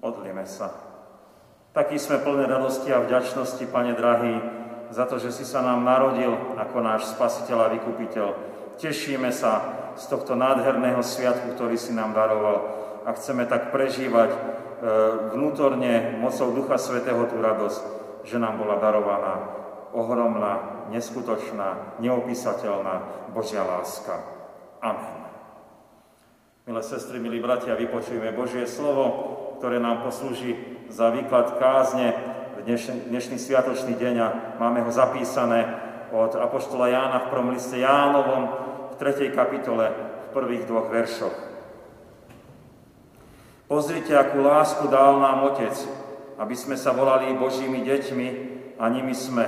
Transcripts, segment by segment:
Modlíme sa. Taký sme plné radosti a vďačnosti, Pane drahý, za to, že si sa nám narodil ako náš spasiteľ a vykupiteľ. Tešíme sa z tohto nádherného sviatku, ktorý si nám daroval a chceme tak prežívať e, vnútorne mocou Ducha Svetého tú radosť, že nám bola darovaná ohromná, neskutočná, neopísateľná Božia láska. Amen. Milé sestry, milí bratia, vypočujeme Božie slovo, ktoré nám poslúži za výklad kázne dnešný, dnešný sviatočný deň a máme ho zapísané od Apoštola Jána v prvom liste Jánovom v 3. kapitole v prvých dvoch veršoch. Pozrite, akú lásku dal nám Otec, aby sme sa volali Božími deťmi a nimi sme.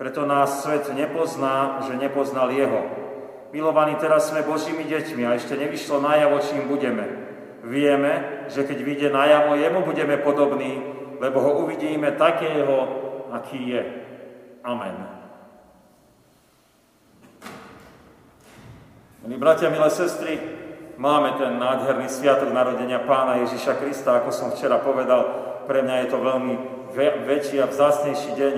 Preto nás svet nepozná, že nepoznal Jeho. Milovaní, teraz sme Božími deťmi a ešte nevyšlo najavo, čím budeme. Vieme, že keď vyjde najavo, jemu budeme podobní, lebo ho uvidíme takého, aký je. Amen. Milí bratia, milé sestry, máme ten nádherný sviatok narodenia pána Ježiša Krista, ako som včera povedal, pre mňa je to veľmi väčší a vzácnejší deň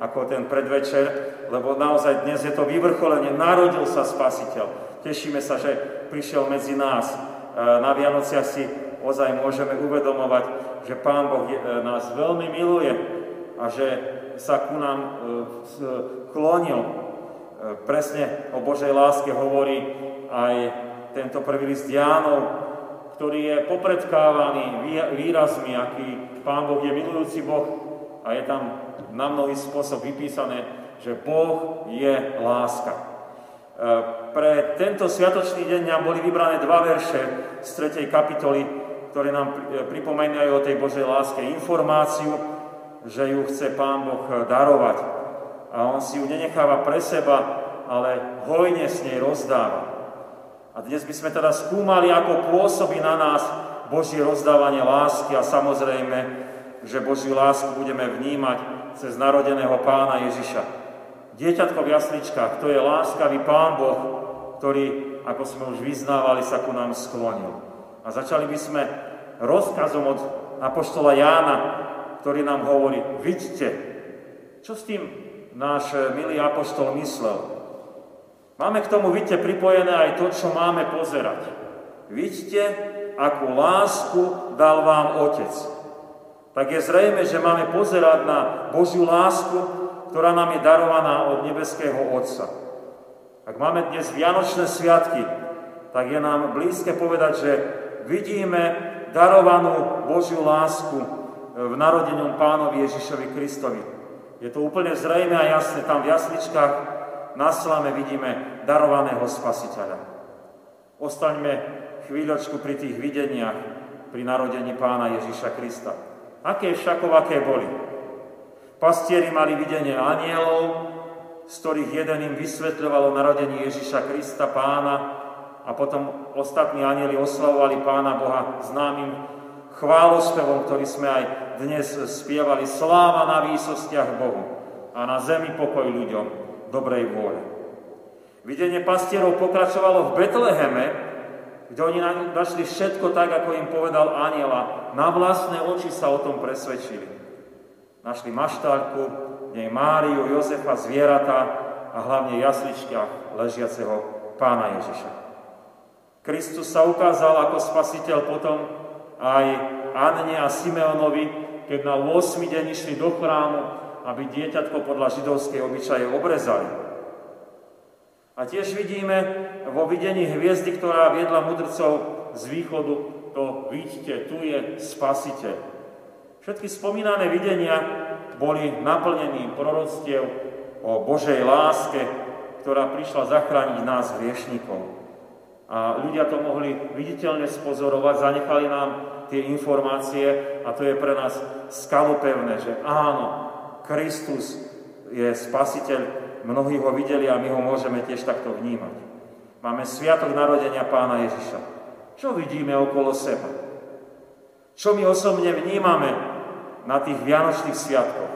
ako ten predvečer, lebo naozaj dnes je to vyvrcholenie, narodil sa Spasiteľ. Tešíme sa, že prišiel medzi nás, na Vianociach si ozaj môžeme uvedomovať, že Pán Boh e, nás veľmi miluje a že sa ku nám e, klonil. E, presne o Božej láske hovorí aj tento prvý list Jánov, ktorý je popredkávaný výrazmi, aký Pán Boh je milujúci Boh a je tam na mnohý spôsob vypísané, že Boh je láska. Pre tento sviatočný deň nám boli vybrané dva verše z 3. kapitoly, ktoré nám pripomínajú o tej Božej láske informáciu, že ju chce Pán Boh darovať. A On si ju nenecháva pre seba, ale hojne s nej rozdáva. A dnes by sme teda skúmali, ako pôsobí na nás Božie rozdávanie lásky a samozrejme, že Božiu lásku budeme vnímať cez narodeného pána Ježiša. Dieťatko v jasličkách, to je láskavý Pán Boh, ktorý, ako sme už vyznávali, sa ku nám sklonil. A začali by sme rozkazom od Apoštola Jána, ktorý nám hovorí, vidíte, čo s tým náš milý Apoštol myslel? Máme k tomu, vidíte, pripojené aj to, čo máme pozerať. Vidíte, akú lásku dal vám Otec. Tak je zrejme, že máme pozerať na Božiu lásku, ktorá nám je darovaná od nebeského Otca. Ak máme dnes Vianočné sviatky, tak je nám blízke povedať, že vidíme darovanú Božiu lásku v narodenom pánovi Ježišovi Kristovi. Je to úplne zrejme a jasné, tam v jasličkách na slame vidíme darovaného spasiteľa. Ostaňme chvíľočku pri tých videniach pri narodení pána Ježiša Krista. Aké všakovaké boli? Pastieri mali videnie anielov, z ktorých jeden im vysvetľovalo narodenie Ježiša Krista pána a potom ostatní anieli oslavovali pána Boha známym chválospevom, ktorý sme aj dnes spievali. Sláva na výsostiach Bohu a na zemi pokoj ľuďom dobrej vôle. Videnie pastierov pokračovalo v Betleheme, kde oni našli všetko tak, ako im povedal aniela. Na vlastné oči sa o tom presvedčili. Našli maštálku, nej Máriu, Jozefa, zvieratá a hlavne jaslička ležiaceho pána Ježiša. Kristus sa ukázal ako spasiteľ potom aj Anne a Simeonovi, keď na 8. deň išli do chrámu, aby dieťatko podľa židovskej obyčaje obrezali. A tiež vidíme vo videní hviezdy, ktorá viedla mudrcov z východu, to vidíte, tu je spasiteľ. Všetky spomínané videnia boli naplnení proroctiev o Božej láske, ktorá prišla zachrániť nás hriešnikov. A ľudia to mohli viditeľne spozorovať, zanechali nám tie informácie a to je pre nás skalopevné, že áno, Kristus je spasiteľ, mnohí ho videli a my ho môžeme tiež takto vnímať. Máme sviatok narodenia pána Ježiša. Čo vidíme okolo seba? Čo my osobne vnímame na tých Vianočných sviatkoch.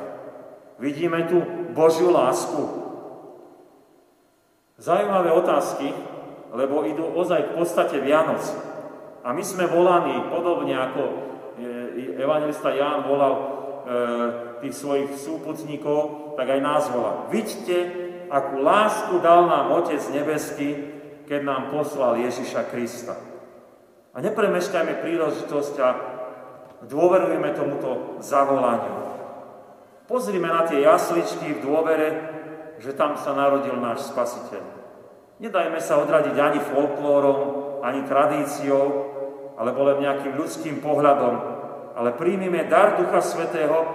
Vidíme tu Božiu lásku. Zajímavé otázky, lebo idú ozaj k podstate Vianoc. A my sme volaní, podobne ako evangelista Ján volal e, tých svojich súputníkov, tak aj nás volá. Vidíte, akú lásku dal nám Otec nebeský, keď nám poslal Ježiša Krista. A nepremeškajme príležitosť a dôverujeme tomuto zavolaniu. Pozrime na tie jasličky v dôvere, že tam sa narodil náš Spasiteľ. Nedajme sa odradiť ani folklórom, ani tradíciou, alebo len nejakým ľudským pohľadom, ale príjmime dar Ducha Svetého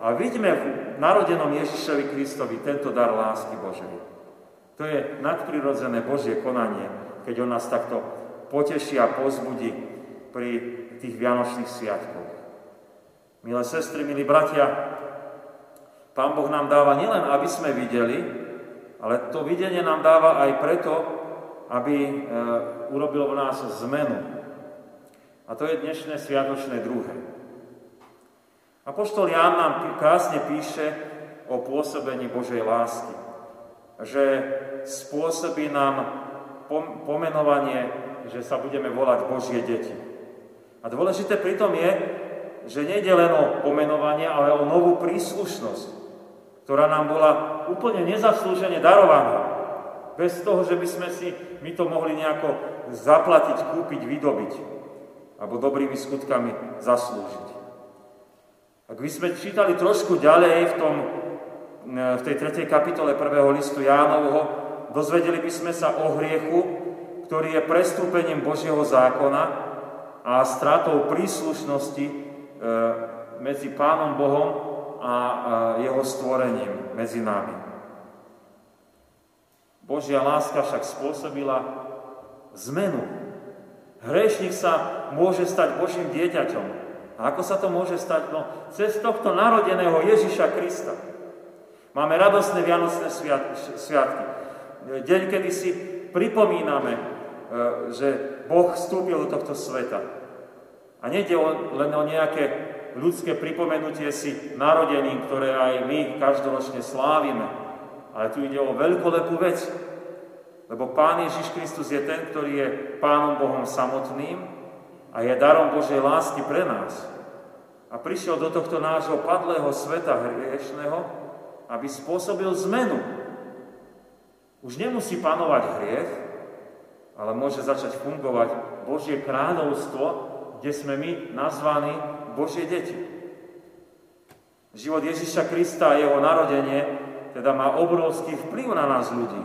a vidíme v narodenom Ježišovi Kristovi tento dar lásky Božej. To je nadprirodzené Božie konanie, keď On nás takto poteší a pozbudí pri tých Vianočných sviatkoch. Milé sestry, milí bratia, Pán Boh nám dáva nielen, aby sme videli, ale to videnie nám dáva aj preto, aby e, urobil v nás zmenu. A to je dnešné sviatočné druhé. Apoštol Ján nám krásne píše o pôsobení Božej lásky. Že spôsobí nám pomenovanie, že sa budeme volať Božie deti. A dôležité pritom je, že nejde len o pomenovanie, ale o novú príslušnosť, ktorá nám bola úplne nezaslúžene darovaná. Bez toho, že by sme si my to mohli nejako zaplatiť, kúpiť, vydobiť alebo dobrými skutkami zaslúžiť. Ak by sme čítali trošku ďalej v, tom, v tej tretej kapitole prvého listu Jánovho, dozvedeli by sme sa o hriechu, ktorý je prestúpením Božieho zákona a stratou príslušnosti e, medzi Pánom Bohom a jeho stvorením medzi nami. Božia láska však spôsobila zmenu. Hriešnik sa môže stať Božím dieťaťom. A ako sa to môže stať? No, cez tohto narodeného Ježiša Krista. Máme radostné Vianočné sviatky deň, kedy si pripomíname, e, že Boh vstúpil do tohto sveta. A nejde len o nejaké ľudské pripomenutie si narodením, ktoré aj my každoročne slávime. Ale tu ide o veľkolepú vec. Lebo Pán Ježiš Kristus je ten, ktorý je Pánom Bohom samotným a je darom Božej lásky pre nás. A prišiel do tohto nášho padlého sveta hriešného, aby spôsobil zmenu už nemusí panovať hriech, ale môže začať fungovať Božie kráľovstvo, kde sme my nazvaní Božie deti. Život Ježiša Krista a jeho narodenie teda má obrovský vplyv na nás ľudí.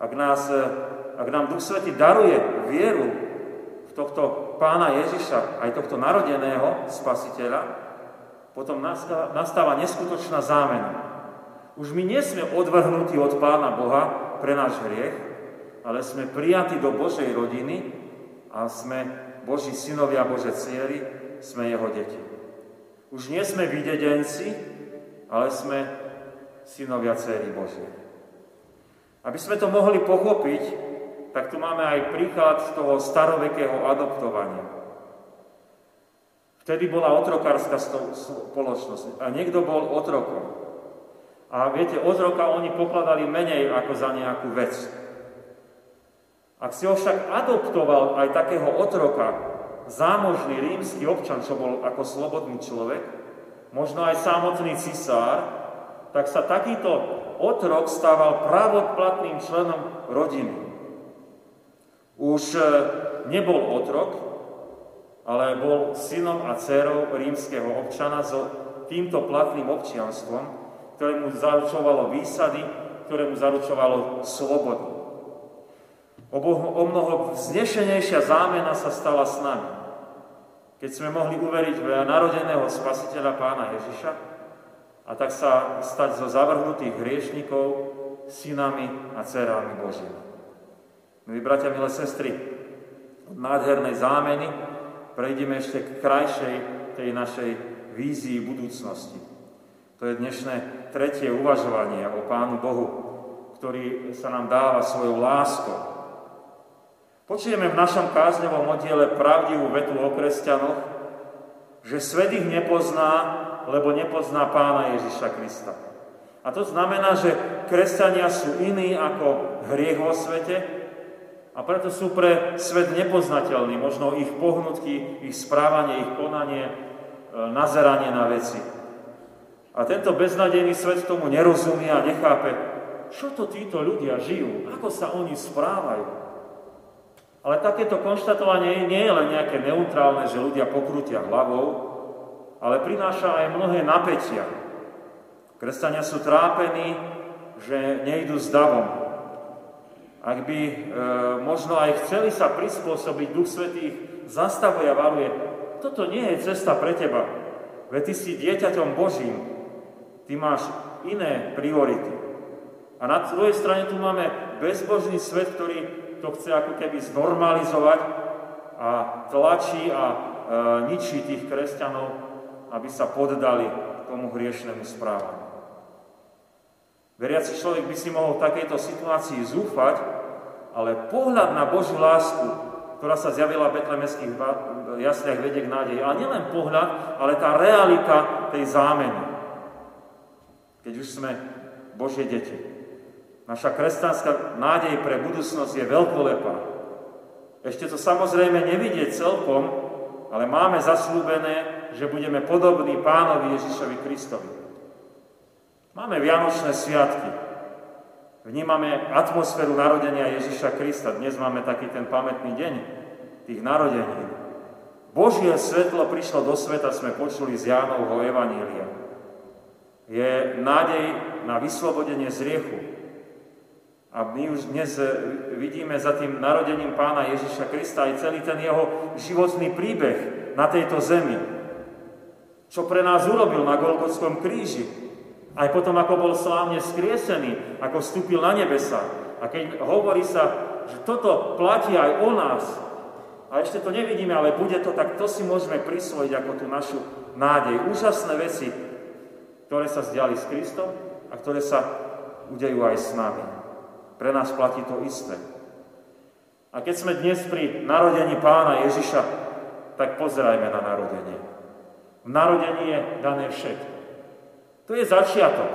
Ak, nás, ak nám Duch Svety daruje vieru v tohto pána Ježiša, aj tohto narodeného spasiteľa, potom nastáva neskutočná zámena. Už my nie sme odvrhnutí od Pána Boha pre náš hriech, ale sme prijatí do Božej rodiny a sme Boží synovia, Bože ciery, sme Jeho deti. Už nie sme videdenci, ale sme synovia céry Božie. Aby sme to mohli pochopiť, tak tu máme aj príklad toho starovekého adoptovania. Vtedy bola otrokárska spoločnosť a niekto bol otrokom. A viete, od roka oni pokladali menej ako za nejakú vec. Ak si ho však adoptoval aj takého otroka, zámožný rímsky občan, čo bol ako slobodný človek, možno aj samotný cisár, tak sa takýto otrok stával pravoplatným členom rodiny. Už e, nebol otrok, ale bol synom a dcerou rímskeho občana so týmto platným občianstvom, ktoré mu zaručovalo výsady, ktoré mu zaručovalo slobodu. O, o mnoho vznešenejšia zámena sa stala s nami, keď sme mohli uveriť v narodeného spasiteľa pána Ježiša a tak sa stať zo zavrhnutých hriešnikov synami a dcerami Božími. Milí bratia, milé sestry, od nádhernej zámeny prejdeme ešte k krajšej tej našej vízii budúcnosti. To je dnešné tretie uvažovanie o Pánu Bohu, ktorý sa nám dáva svojou láskou. Počujeme v našom kázňovom oddiele pravdivú vetu o kresťanoch, že svet ich nepozná, lebo nepozná Pána Ježiša Krista. A to znamená, že kresťania sú iní ako hriech vo svete a preto sú pre svet nepoznateľní. Možno ich pohnutky, ich správanie, ich konanie nazeranie na veci. A tento beznadejný svet tomu nerozumie a nechápe, čo to títo ľudia žijú, ako sa oni správajú. Ale takéto konštatovanie nie je len nejaké neutrálne, že ľudia pokrútia hlavou, ale prináša aj mnohé napätia. Kresťania sú trápení, že nejdu s davom. Ak by e, možno aj chceli sa prispôsobiť, Duch Svetý zastavuje a varuje, toto nie je cesta pre teba. Veď ty si dieťaťom Božím, Ty máš iné priority. A na druhej strane tu máme bezbožný svet, ktorý to chce ako keby znormalizovať a tlačí a e, ničí tých kresťanov, aby sa poddali tomu hriešnemu správaniu. Veriaci človek by si mohol v takejto situácii zúfať, ale pohľad na Božiu lásku, ktorá sa zjavila v betlemeských jasliach vedie k nádeji. A nielen pohľad, ale tá realita tej zámeny keď už sme Božie deti. Naša kresťanská nádej pre budúcnosť je veľkolepá. Ešte to samozrejme nevidieť celkom, ale máme zaslúbené, že budeme podobní pánovi Ježišovi Kristovi. Máme Vianočné sviatky. Vnímame atmosféru narodenia Ježiša Krista. Dnes máme taký ten pamätný deň tých narodení. Božie svetlo prišlo do sveta, sme počuli z Jánovho Evanília je nádej na vyslobodenie z riechu. A my už dnes e, vidíme za tým narodením pána Ježiša Krista aj celý ten jeho životný príbeh na tejto zemi. Čo pre nás urobil na Golgotskom kríži. Aj potom, ako bol slávne skriesený, ako vstúpil na nebesa. A keď hovorí sa, že toto platí aj o nás, a ešte to nevidíme, ale bude to, tak to si môžeme prisvojiť ako tú našu nádej. Úžasné veci, ktoré sa zdiali s Kristom a ktoré sa udejú aj s nami. Pre nás platí to isté. A keď sme dnes pri narodení pána Ježiša, tak pozerajme na narodenie. V narodení je dané všetko. To je začiatok.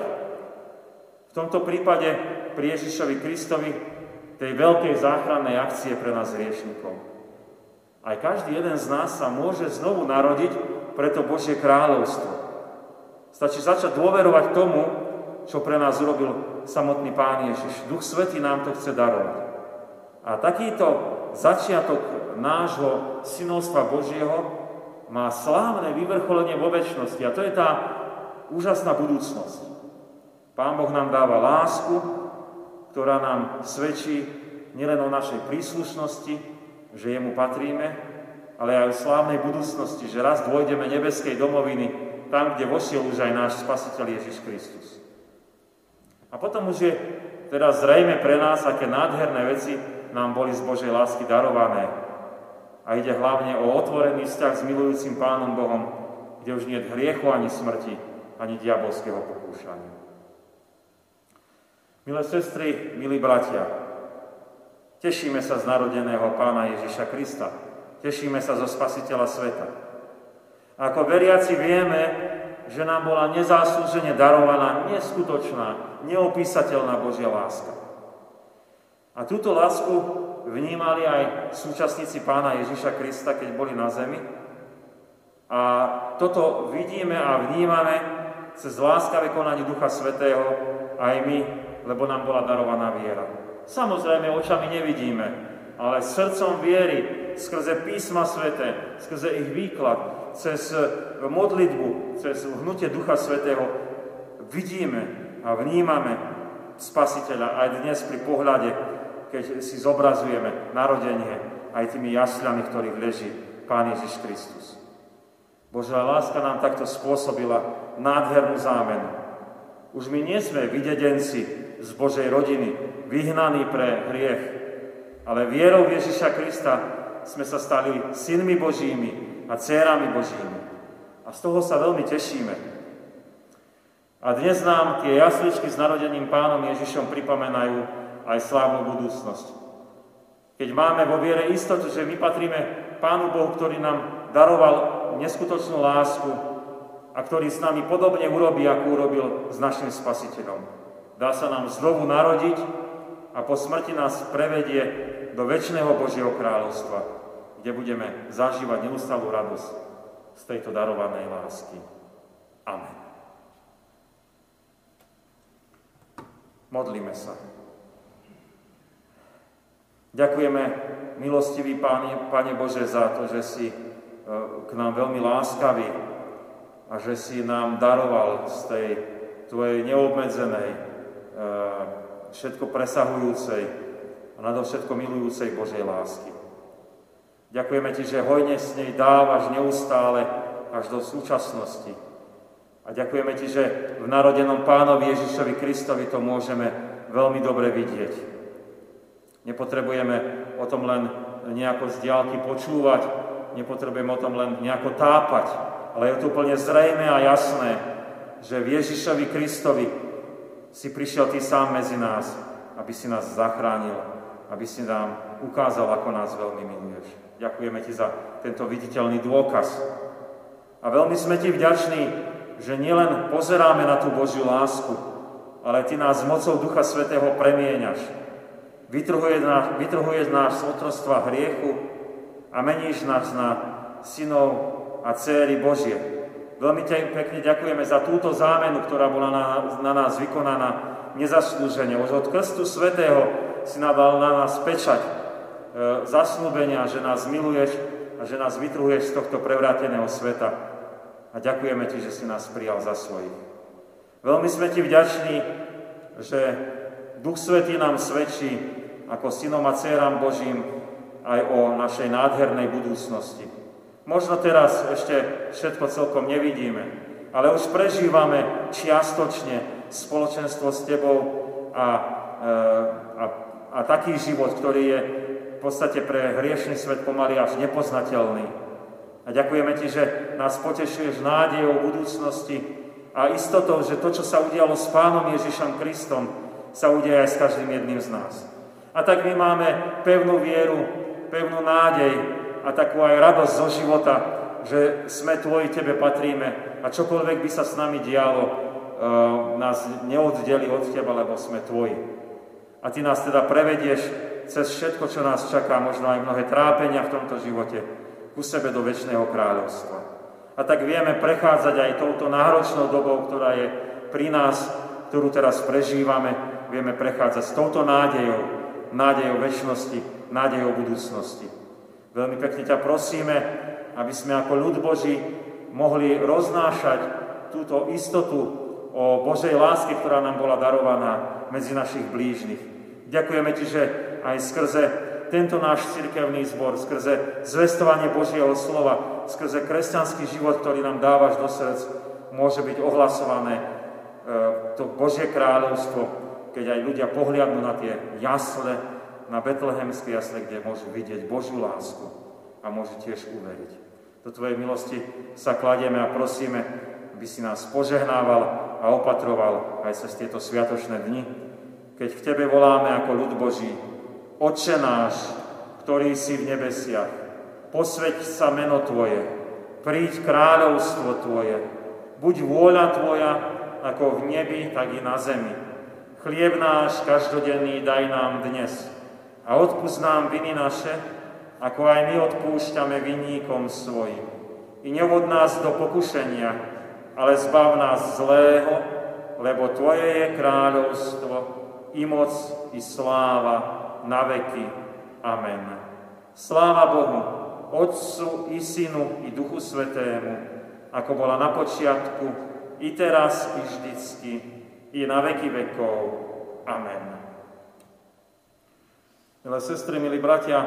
V tomto prípade pri Ježišovi Kristovi tej veľkej záchrannej akcie pre nás riešnikov. Aj každý jeden z nás sa môže znovu narodiť pre to Božie kráľovstvo. Stačí začať dôverovať tomu, čo pre nás urobil samotný Pán Ježiš. Duch Svetý nám to chce darovať. A takýto začiatok nášho synovstva Božieho má slávne vyvrcholenie vo väčšnosti. A to je tá úžasná budúcnosť. Pán Boh nám dáva lásku, ktorá nám svedčí nielen o našej príslušnosti, že jemu patríme, ale aj o slávnej budúcnosti, že raz dôjdeme nebeskej domoviny, tam, kde vošiel už aj náš Spasiteľ Ježiš Kristus. A potom už je teda zrejme pre nás, aké nádherné veci nám boli z Božej lásky darované. A ide hlavne o otvorený vzťah s milujúcim Pánom Bohom, kde už nie je hriechu ani smrti, ani diabolského pokúšania. Milé sestry, milí bratia, tešíme sa z narodeného Pána Ježiša Krista. Tešíme sa zo Spasiteľa sveta. Ako veriaci vieme, že nám bola nezáslúžene darovaná neskutočná, neopísateľná Božia láska. A túto lásku vnímali aj súčasníci pána Ježiša Krista, keď boli na zemi. A toto vidíme a vnímame cez láskavé konanie Ducha Svetého aj my, lebo nám bola darovaná viera. Samozrejme, očami nevidíme, ale srdcom viery, skrze písma sveté, skrze ich výklad, cez eh, modlitbu, cez hnutie Ducha Svetého vidíme a vnímame Spasiteľa aj dnes pri pohľade, keď si zobrazujeme narodenie aj tými jasľami, ktorých leží Pán Ježiš Kristus. Božia láska nám takto spôsobila nádhernú zámenu. Už my nie sme videdenci z Božej rodiny, vyhnaní pre hriech, ale vierou Ježiša Krista sme sa stali synmi Božími, a dcerami Božími. A z toho sa veľmi tešíme. A dnes nám tie jasličky s narodením pánom Ježišom pripomenajú aj slávnu budúcnosť. Keď máme vo viere istotu, že my patríme Pánu Bohu, ktorý nám daroval neskutočnú lásku a ktorý s nami podobne urobí, ako urobil s našim Spasiteľom. Dá sa nám znovu narodiť a po smrti nás prevedie do väčšného Božieho kráľovstva kde budeme zažívať neustalú radosť z tejto darovanej lásky. Amen. Modlíme sa. Ďakujeme, milostivý Pane, Pane Bože, za to, že si e, k nám veľmi láskavý a že si nám daroval z tej Tvojej neobmedzenej, e, všetko presahujúcej a nadovšetko milujúcej Božej lásky. Ďakujeme Ti, že hojne s nej dávaš neustále až do súčasnosti. A ďakujeme Ti, že v narodenom Pánovi Ježišovi Kristovi to môžeme veľmi dobre vidieť. Nepotrebujeme o tom len nejako z diálky počúvať, nepotrebujeme o tom len nejako tápať, ale je to úplne zrejme a jasné, že v Ježišovi Kristovi si prišiel Ty sám medzi nás, aby si nás zachránil, aby si nám ukázal, ako nás veľmi miluješ. Ďakujeme Ti za tento viditeľný dôkaz. A veľmi sme Ti vďační, že nielen pozeráme na tú Božiu lásku, ale Ty nás mocou Ducha Svetého premieňaš Vytrhuje nás, vytrhuje nás z otrostva hriechu a meníš nás na synov a céry Božie. Veľmi te, pekne ďakujeme za túto zámenu, ktorá bola na, na nás vykonaná nezaslúžene. Už od krstu svetého si nadal na nás pečať zaslúbenia, že nás miluješ a že nás vytrhuješ z tohto prevráteného sveta. A ďakujeme Ti, že si nás prijal za svojich. Veľmi sme Ti vďační, že Duch Svetý nám svedčí, ako synom a dcerám Božím aj o našej nádhernej budúcnosti. Možno teraz ešte všetko celkom nevidíme, ale už prežívame čiastočne spoločenstvo s Tebou a, e, a, a taký život, ktorý je v podstate pre hriešný svet pomaly až nepoznateľný. A ďakujeme Ti, že nás potešuješ nádejou budúcnosti a istotou, že to, čo sa udialo s Pánom Ježišom Kristom, sa udeje aj s každým jedným z nás. A tak my máme pevnú vieru, pevnú nádej a takú aj radosť zo života, že sme Tvoji, Tebe patríme a čokoľvek by sa s nami dialo, uh, nás neoddeli od Teba, lebo sme Tvoji. A Ty nás teda prevedieš cez všetko, čo nás čaká, možno aj mnohé trápenia v tomto živote, ku sebe do väčšného kráľovstva. A tak vieme prechádzať aj touto náročnou dobou, ktorá je pri nás, ktorú teraz prežívame, vieme prechádzať s touto nádejou, nádejou väčšnosti, nádejou budúcnosti. Veľmi pekne ťa prosíme, aby sme ako ľud Boží mohli roznášať túto istotu o Božej láske, ktorá nám bola darovaná medzi našich blížnych. Ďakujeme Ti, že aj skrze tento náš cirkevný zbor, skrze zvestovanie Božieho slova, skrze kresťanský život, ktorý nám dávaš do srdc, môže byť ohlasované e, to Božie kráľovstvo, keď aj ľudia pohliadnú na tie jasle, na betlehemské jasle, kde môžu vidieť Božiu lásku a môžu tiež uveriť. Do Tvojej milosti sa kladieme a prosíme, aby si nás požehnával a opatroval aj cez tieto sviatočné dni, keď k Tebe voláme ako ľud Boží. Oče náš, ktorý si v nebesiach, posveď sa meno Tvoje, príď kráľovstvo Tvoje, buď vôľa Tvoja, ako v nebi, tak i na zemi. Chlieb náš každodenný daj nám dnes a odpust nám viny naše, ako aj my odpúšťame vinníkom svojim. I nevod nás do pokušenia, ale zbav nás zlého, lebo Tvoje je kráľovstvo, i moc, i sláva na veky. Amen. Sláva Bohu, Otcu i Synu i Duchu Svetému, ako bola na počiatku, i teraz, i vždycky, i na veky vekov. Amen. Milé sestry, milí bratia,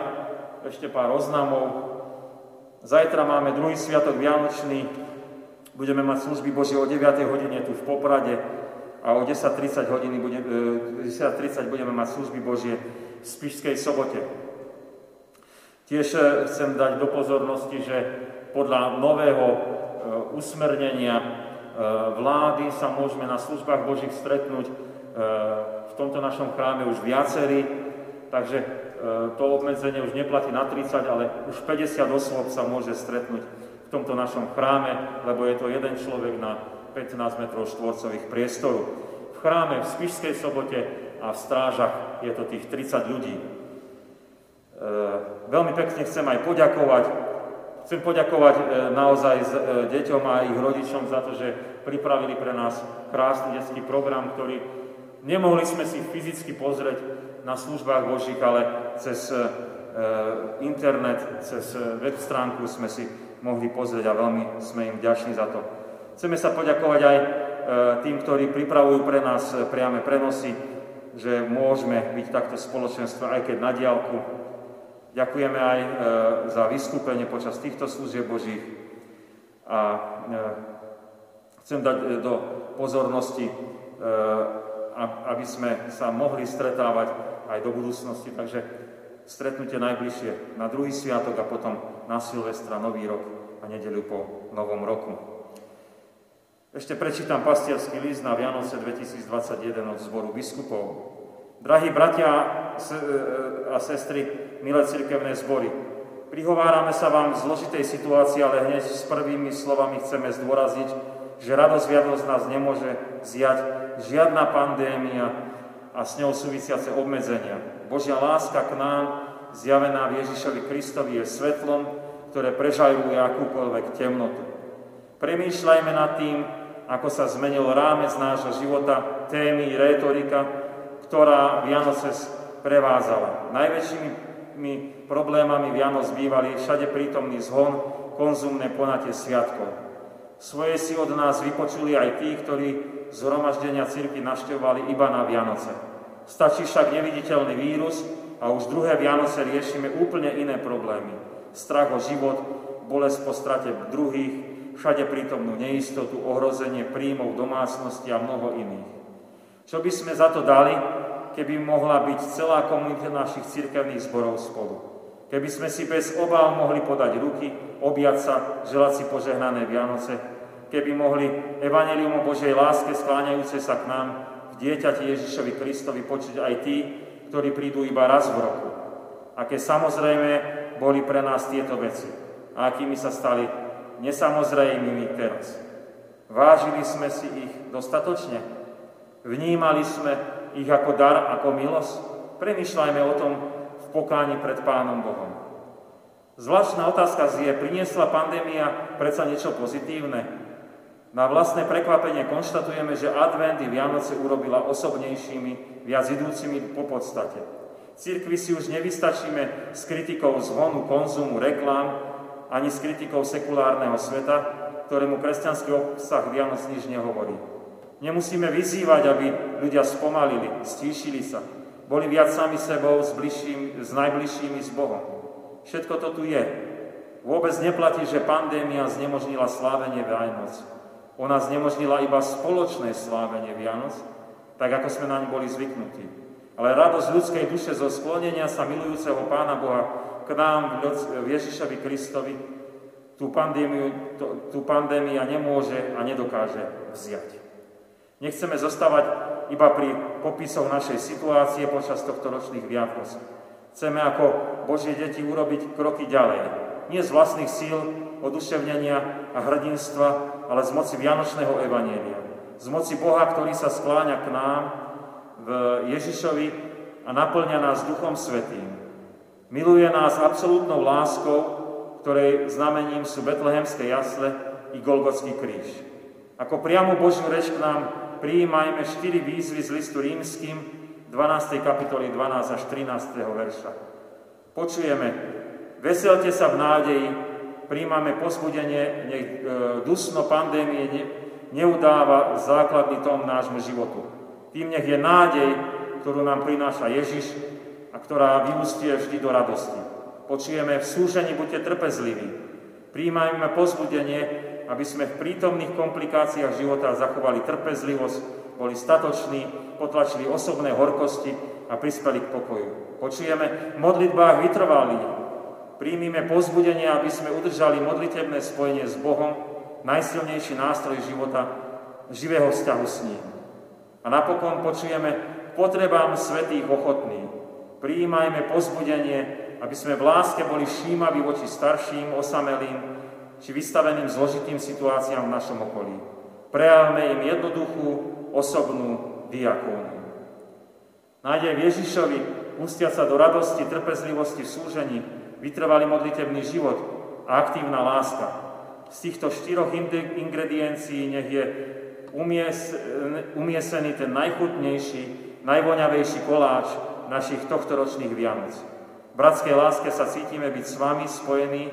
ešte pár oznamov. Zajtra máme druhý sviatok Vianočný. Budeme mať služby Božie o 9. hodine tu v Poprade a o 10.30 hodiny bude, 10.30 budeme mať služby Božie Spišskej sobote. Tiež e, chcem dať do pozornosti, že podľa nového e, usmernenia Eh, vlády sa môžeme na službách Božích stretnúť eh, v tomto našom chráme už viacerí, takže eh, to obmedzenie už neplatí na 30, ale už 50 osôb sa môže stretnúť v tomto našom chráme, lebo je to jeden človek na 15 metrov štvorcových priestoru. V chráme v Spišskej sobote a v strážach je to tých 30 ľudí. Veľmi pekne chcem aj poďakovať Chcem poďakovať e, naozaj s e, deťom a ich rodičom za to, že pripravili pre nás krásny detský program, ktorý nemohli sme si fyzicky pozrieť na službách Božích, ale cez e, internet, cez web stránku sme si mohli pozrieť a veľmi sme im vďační za to. Chceme sa poďakovať aj tým, ktorí pripravujú pre nás priame prenosy, že môžeme byť takto spoločenstvo, aj keď na diálku, Ďakujeme aj e, za vystúpenie počas týchto služieb Božích a e, chcem dať e, do pozornosti, aby sme sa mohli stretávať aj do budúcnosti. Takže stretnutie najbližšie na druhý sviatok a potom na Silvestra, Nový rok a nedelu po Novom roku. Ešte prečítam pastierský list na Vianoce 2021 od zboru biskupov. Drahí bratia a sestry, milé cirkevné zbory, prihovárame sa vám v zložitej situácii, ale hneď s prvými slovami chceme zdôraziť, že radosť viadosť nás nemôže zjať žiadna pandémia a s ňou súvisiace obmedzenia. Božia láska k nám, zjavená v Ježišovi Kristovi, je svetlom, ktoré prežajruje akúkoľvek temnotu. Premýšľajme nad tým, ako sa zmenil rámec nášho života, témy, rétorika, ktorá Vianoce prevázala. Najväčšími problémami Vianoc bývali všade prítomný zhon, konzumné ponatie sviatkov. Svoje si od nás vypočuli aj tí, ktorí zhromaždenia cirky naštevovali iba na Vianoce. Stačí však neviditeľný vírus a už druhé Vianoce riešime úplne iné problémy. Strach o život, bolesť po strate druhých, všade prítomnú neistotu, ohrozenie príjmov domácnosti a mnoho iných. Čo by sme za to dali, keby mohla byť celá komunita našich cirkevných zborov spolu? Keby sme si bez obáv mohli podať ruky, objať sa, želať si požehnané Vianoce, keby mohli Evangelium o Božej láske skláňajúce sa k nám v dieťati Ježišovi Kristovi počuť aj tí, ktorí prídu iba raz v roku. Aké samozrejme boli pre nás tieto veci a akými sa stali nesamozrejmými teraz. Vážili sme si ich dostatočne? Vnímali sme ich ako dar, ako milosť? Premýšľajme o tom v pokáni pred Pánom Bohom. Zvláštna otázka zje, priniesla pandémia predsa niečo pozitívne? Na vlastné prekvapenie konštatujeme, že advent i Vianoce urobila osobnejšími, viac idúcimi po podstate. Církvi si už nevystačíme s kritikou zhonu, konzumu, reklám, ani s kritikou sekulárneho sveta, ktorému kresťanský obsah Vianoc nič nehovorí. Nemusíme vyzývať, aby ľudia spomalili, stíšili sa, boli viac sami sebou s, bližším, s najbližšími s Bohom. Všetko to tu je. Vôbec neplatí, že pandémia znemožnila slávenie Vianoc. Ona znemožnila iba spoločné slávenie Vianoc, tak ako sme naň boli zvyknutí. Ale radosť ľudskej duše zo sklonenia sa milujúceho Pána Boha k nám v Ježišovi Kristovi tú pandémiu, tú pandémia nemôže a nedokáže vziať. Nechceme zostávať iba pri popisoch našej situácie počas tohto ročných Vianoc. Chceme ako Božie deti urobiť kroky ďalej. Nie z vlastných síl, oduševnenia a hrdinstva, ale z moci Vianočného Evanielia. Z moci Boha, ktorý sa skláňa k nám v Ježišovi a naplňa nás Duchom Svetým. Miluje nás absolútnou láskou, ktorej znamením sú betlehemské jasle i Golgotský kríž. Ako priamu Božiu reč k nám prijímajme štyri výzvy z listu rímským, 12. kapitoly 12 až 13. verša. Počujeme, veselte sa v nádeji, príjmame pozbudenie, nech e, dusno pandémie ne, neudáva základný tón nášmu životu. Tým nech je nádej, ktorú nám prináša Ježiš ktorá vyústie vždy do radosti. Počujeme, v súžení buďte trpezliví. Príjmajme pozbudenie, aby sme v prítomných komplikáciách života zachovali trpezlivosť, boli statoční, potlačili osobné horkosti a prispeli k pokoju. Počujeme v modlitbách vytrvalí. Príjmime pozbudenie, aby sme udržali modlitebné spojenie s Bohom, najsilnejší nástroj života, živého vzťahu s ním. A napokon počujeme potrebám svetých ochotných. Prijímajme pozbudenie, aby sme v láske boli všímaví voči starším, osamelým, či vystaveným zložitým situáciám v našom okolí. Prejavme im jednoduchú, osobnú diakóniu. Nádej Ježišovi, pustiať sa do radosti, trpezlivosti v súžení, vytrvalý modlitebný život, a aktívna láska. Z týchto štyroch ingrediencií nech je umies, umiesený ten najchutnejší, najvoňavejší koláč našich tohtoročných Vianoc. V bratskej láske sa cítime byť s vami spojení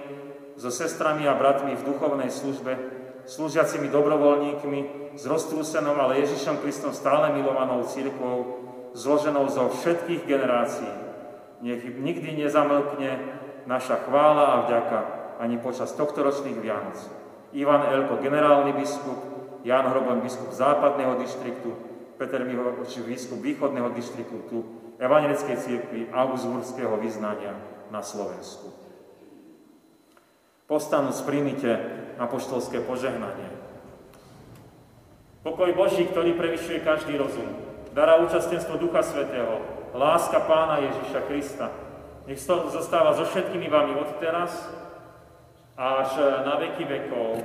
so sestrami a bratmi v duchovnej službe, slúžiacimi dobrovoľníkmi, s roztrúsenou, ale Ježišom Kristom stále milovanou církvou, zloženou zo všetkých generácií. Nech nikdy nezamlkne naša chvála a vďaka ani počas tohto ročných Vianoc. Ivan Elko, generálny biskup, Jan Hroban, biskup západného dištriktu, Peter Mihoči, biskup východného dištriktu Evangelickej církvy Augsburského vyznania na Slovensku. Postanúc príjmite apoštolské požehnanie. Pokoj Boží, ktorý prevyšuje každý rozum, dará účastenstvo Ducha Svetého, láska Pána Ježiša Krista, nech zostáva so všetkými vami od teraz až na veky vekov.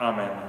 Amen.